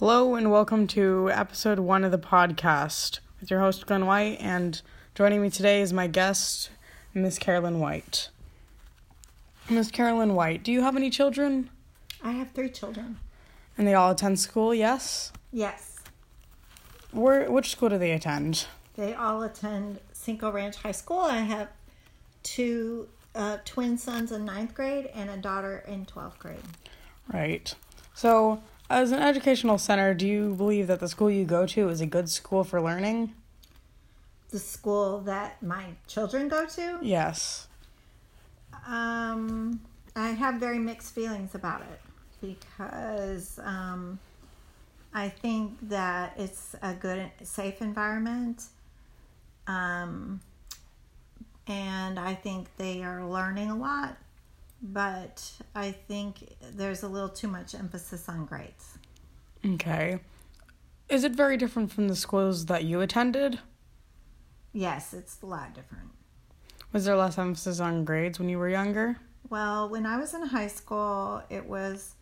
Hello and welcome to episode one of the podcast with your host Glenn White, and joining me today is my guest, Miss Carolyn White. Miss Carolyn White, do you have any children? I have three children. And they all attend school, yes? Yes. Where which school do they attend? They all attend Cinco Ranch High School. I have two uh, twin sons in ninth grade and a daughter in 12th grade. Right. So, as an educational center, do you believe that the school you go to is a good school for learning? The school that my children go to, Yes. um, I have very mixed feelings about it because um, I think that it's a good, safe environment. Um, and I think they are learning a lot, but I think there's a little too much emphasis on grades. Okay. Is it very different from the schools that you attended? Yes, it's a lot different. Was there less emphasis on grades when you were younger? Well, when I was in high school, it was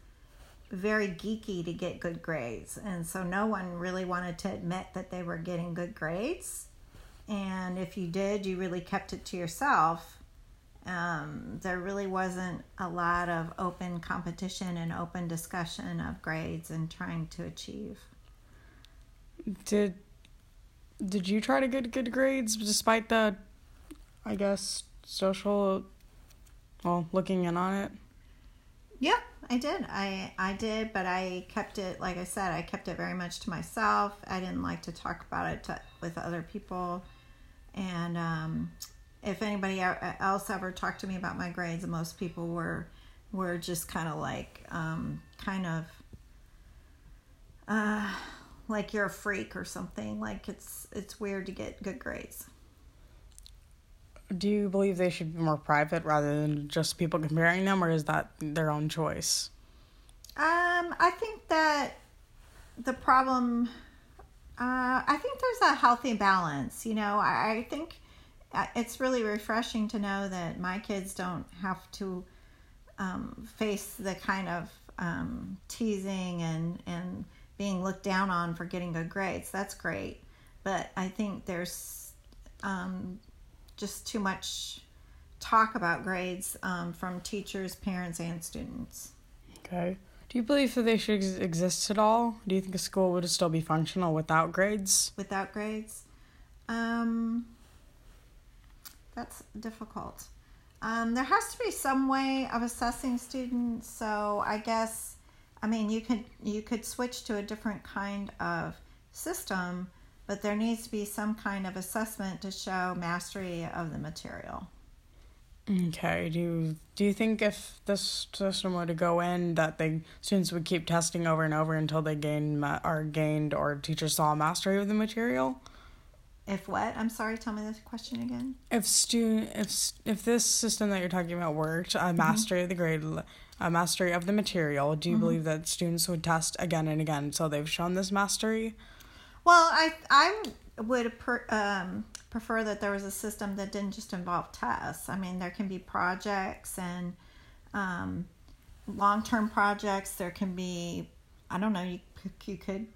very geeky to get good grades. And so no one really wanted to admit that they were getting good grades. And if you did, you really kept it to yourself. Um, there really wasn't a lot of open competition and open discussion of grades and trying to achieve. Did did you try to get good grades despite the I guess social well, looking in on it? Yeah, I did. I I did, but I kept it like I said. I kept it very much to myself. I didn't like to talk about it to, with other people. And um, if anybody else ever talked to me about my grades, most people were were just kind of like um, kind of uh, like you're a freak or something. Like it's it's weird to get good grades. Do you believe they should be more private rather than just people comparing them or is that their own choice? Um, I think that the problem, uh, I think there's a healthy balance. You know, I, I think it's really refreshing to know that my kids don't have to um, face the kind of um, teasing and, and being looked down on for getting good grades. That's great. But I think there's um, just too much talk about grades um, from teachers, parents, and students. Okay. Do you believe that they should ex- exist at all? Do you think a school would still be functional without grades? without grades? Um, that's difficult. Um, there has to be some way of assessing students. So I guess, I mean, you could you could switch to a different kind of system, but there needs to be some kind of assessment to show mastery of the material. Okay. Do you, do you think if this system were to go in that the students would keep testing over and over until they gain or gained or teachers saw mastery of the material? If what? I'm sorry. Tell me the question again. If stu if if this system that you're talking about worked, a mastery of the grade, a mastery of the material, do you believe that students would test again and again until they've shown this mastery? Well, I I would per, um, prefer that there was a system that didn't just involve tests. I mean, there can be projects and um, long term projects. There can be I don't know. You could- you could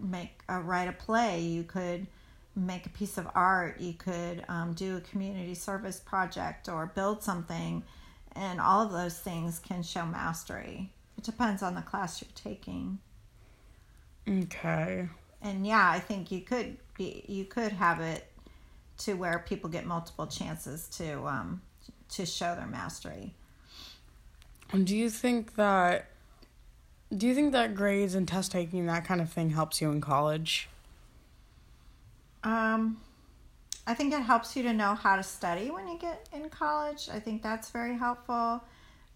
make a write a play. You could make a piece of art. You could um, do a community service project or build something, and all of those things can show mastery. It depends on the class you're taking Okay. and yeah, I think you could be you could have it to where people get multiple chances to um to show their mastery. Do you think that do you think that grades and test taking that kind of thing helps you in college? Um I think it helps you to know how to study when you get in college. I think that's very helpful.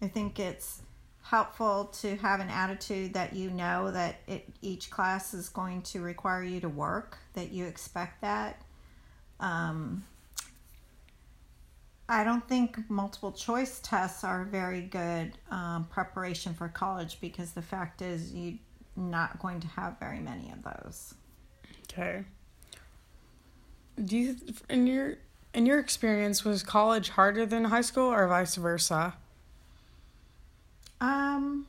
I think it's helpful to have an attitude that you know that it, each class is going to require you to work, that you expect that. Um, I don't think multiple choice tests are very good um, preparation for college because the fact is you're not going to have very many of those. Okay. Do you in your in your experience was college harder than high school or vice versa? Um,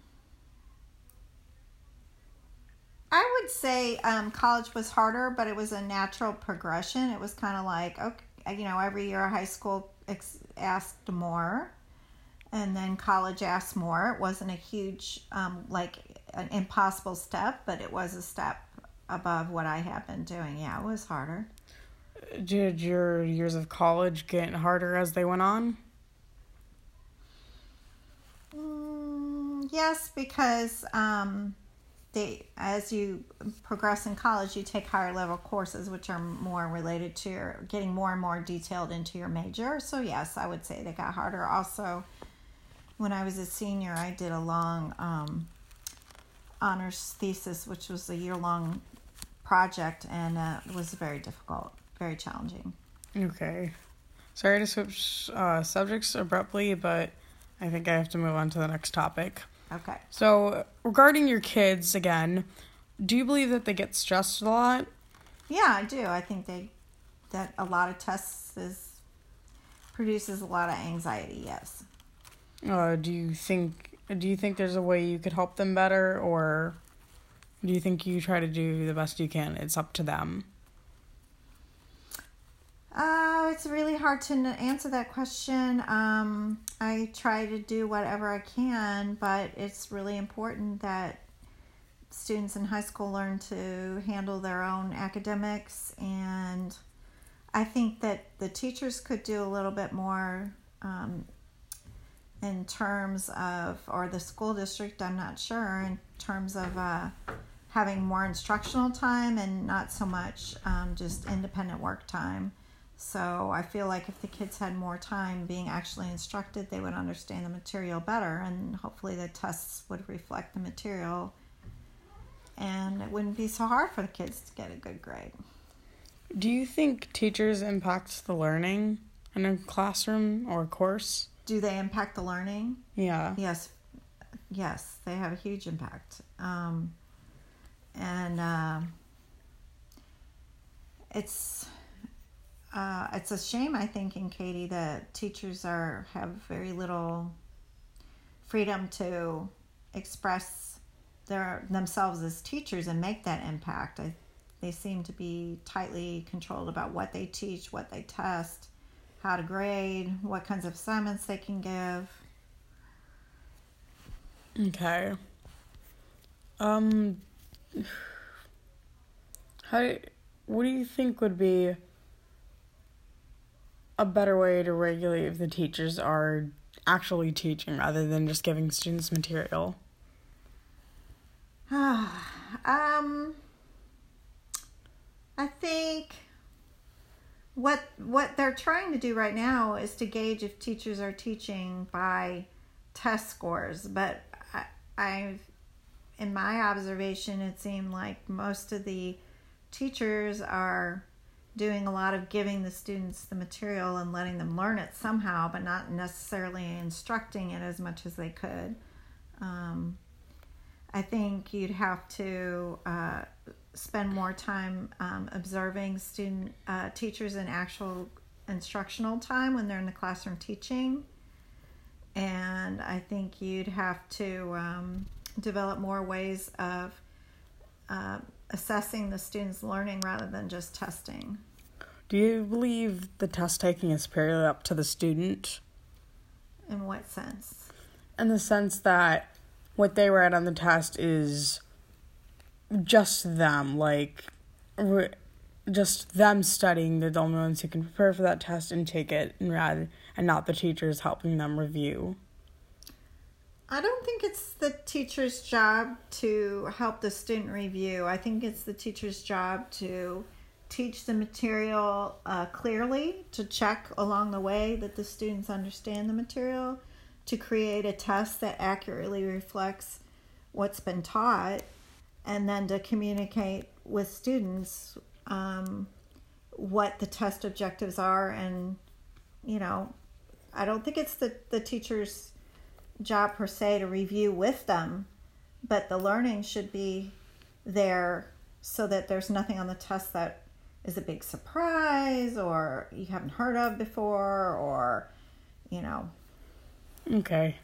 I would say um, college was harder, but it was a natural progression. It was kind of like, okay, you know, every year high school ex- asked more, and then college asked more. It wasn't a huge, um, like, an impossible step, but it was a step above what I had been doing. Yeah, it was harder. Did your years of college get harder as they went on? Mm, yes, because um, they, as you progress in college, you take higher level courses, which are more related to your getting more and more detailed into your major. So yes, I would say they got harder. Also, when I was a senior, I did a long um, honors thesis, which was a year long project, and uh, it was very difficult, very challenging. Okay. Sorry to switch uh, subjects abruptly, but I think I have to move on to the next topic. Okay. So, regarding your kids again, do you believe that they get stressed a lot? Yeah, I do. I think they that a lot of tests is produces a lot of anxiety. Yes. Uh, do you think do you think there's a way you could help them better, or do you think you try to do the best you can? It's up to them. Uh, it's really hard to answer that question. Um, I try to do whatever I can, but it's really important that students in high school learn to handle their own academics. And I think that the teachers could do a little bit more um, in terms of, or the school district, I'm not sure, in terms of uh, having more instructional time and not so much um, just independent work time. So I feel like if the kids had more time being actually instructed, they would understand the material better, and hopefully the tests would reflect the material, and it wouldn't be so hard for the kids to get a good grade. Do you think teachers impact the learning in a classroom or a course? Do they impact the learning? Yeah. Yes, yes, they have a huge impact, um, and uh, it's uh, it's a shame, I think, in Katy that teachers are have very little freedom to express their themselves as teachers and make that impact. I, they seem to be tightly controlled about what they teach, what they test, how to grade, what kinds of assignments they can give. Okay. Um. How? What do you think would be a better way to regulate if the teachers are actually teaching rather than just giving students material? um, I think what what they're trying to do right now is to gauge if teachers are teaching by test scores, but I, I've in my observation, it seemed like most of the teachers are doing a lot of giving the students the material and letting them learn it somehow, but not necessarily instructing it as much as they could. Um, I think you'd have to uh, spend more time um, observing student uh, teachers in actual instructional time when they're in the classroom teaching. And I think you'd have to um, develop more ways of uh, assessing the students' learning rather than just testing. Do you believe the test taking is purely up to the student? In what sense? In the sense that what they write on the test is just them, like just them studying. They're the only ones who can prepare for that test and take it, and rather and not the teachers helping them review. I don't think it's the teacher's job to help the student review. I think it's the teacher's job to teach the material uh, clearly, to check along the way that the students understand the material, to create a test that accurately reflects what's been taught, and then to communicate with students um, what the test objectives are. And, you know, I don't think it's the, the teacher's job per se to review with them, but the learning should be there so that there's nothing on the test that is a big surprise or you haven't heard of before or you know okay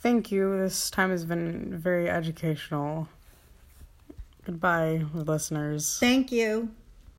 thank you this time has been very educational Goodbye, listeners. Thank you.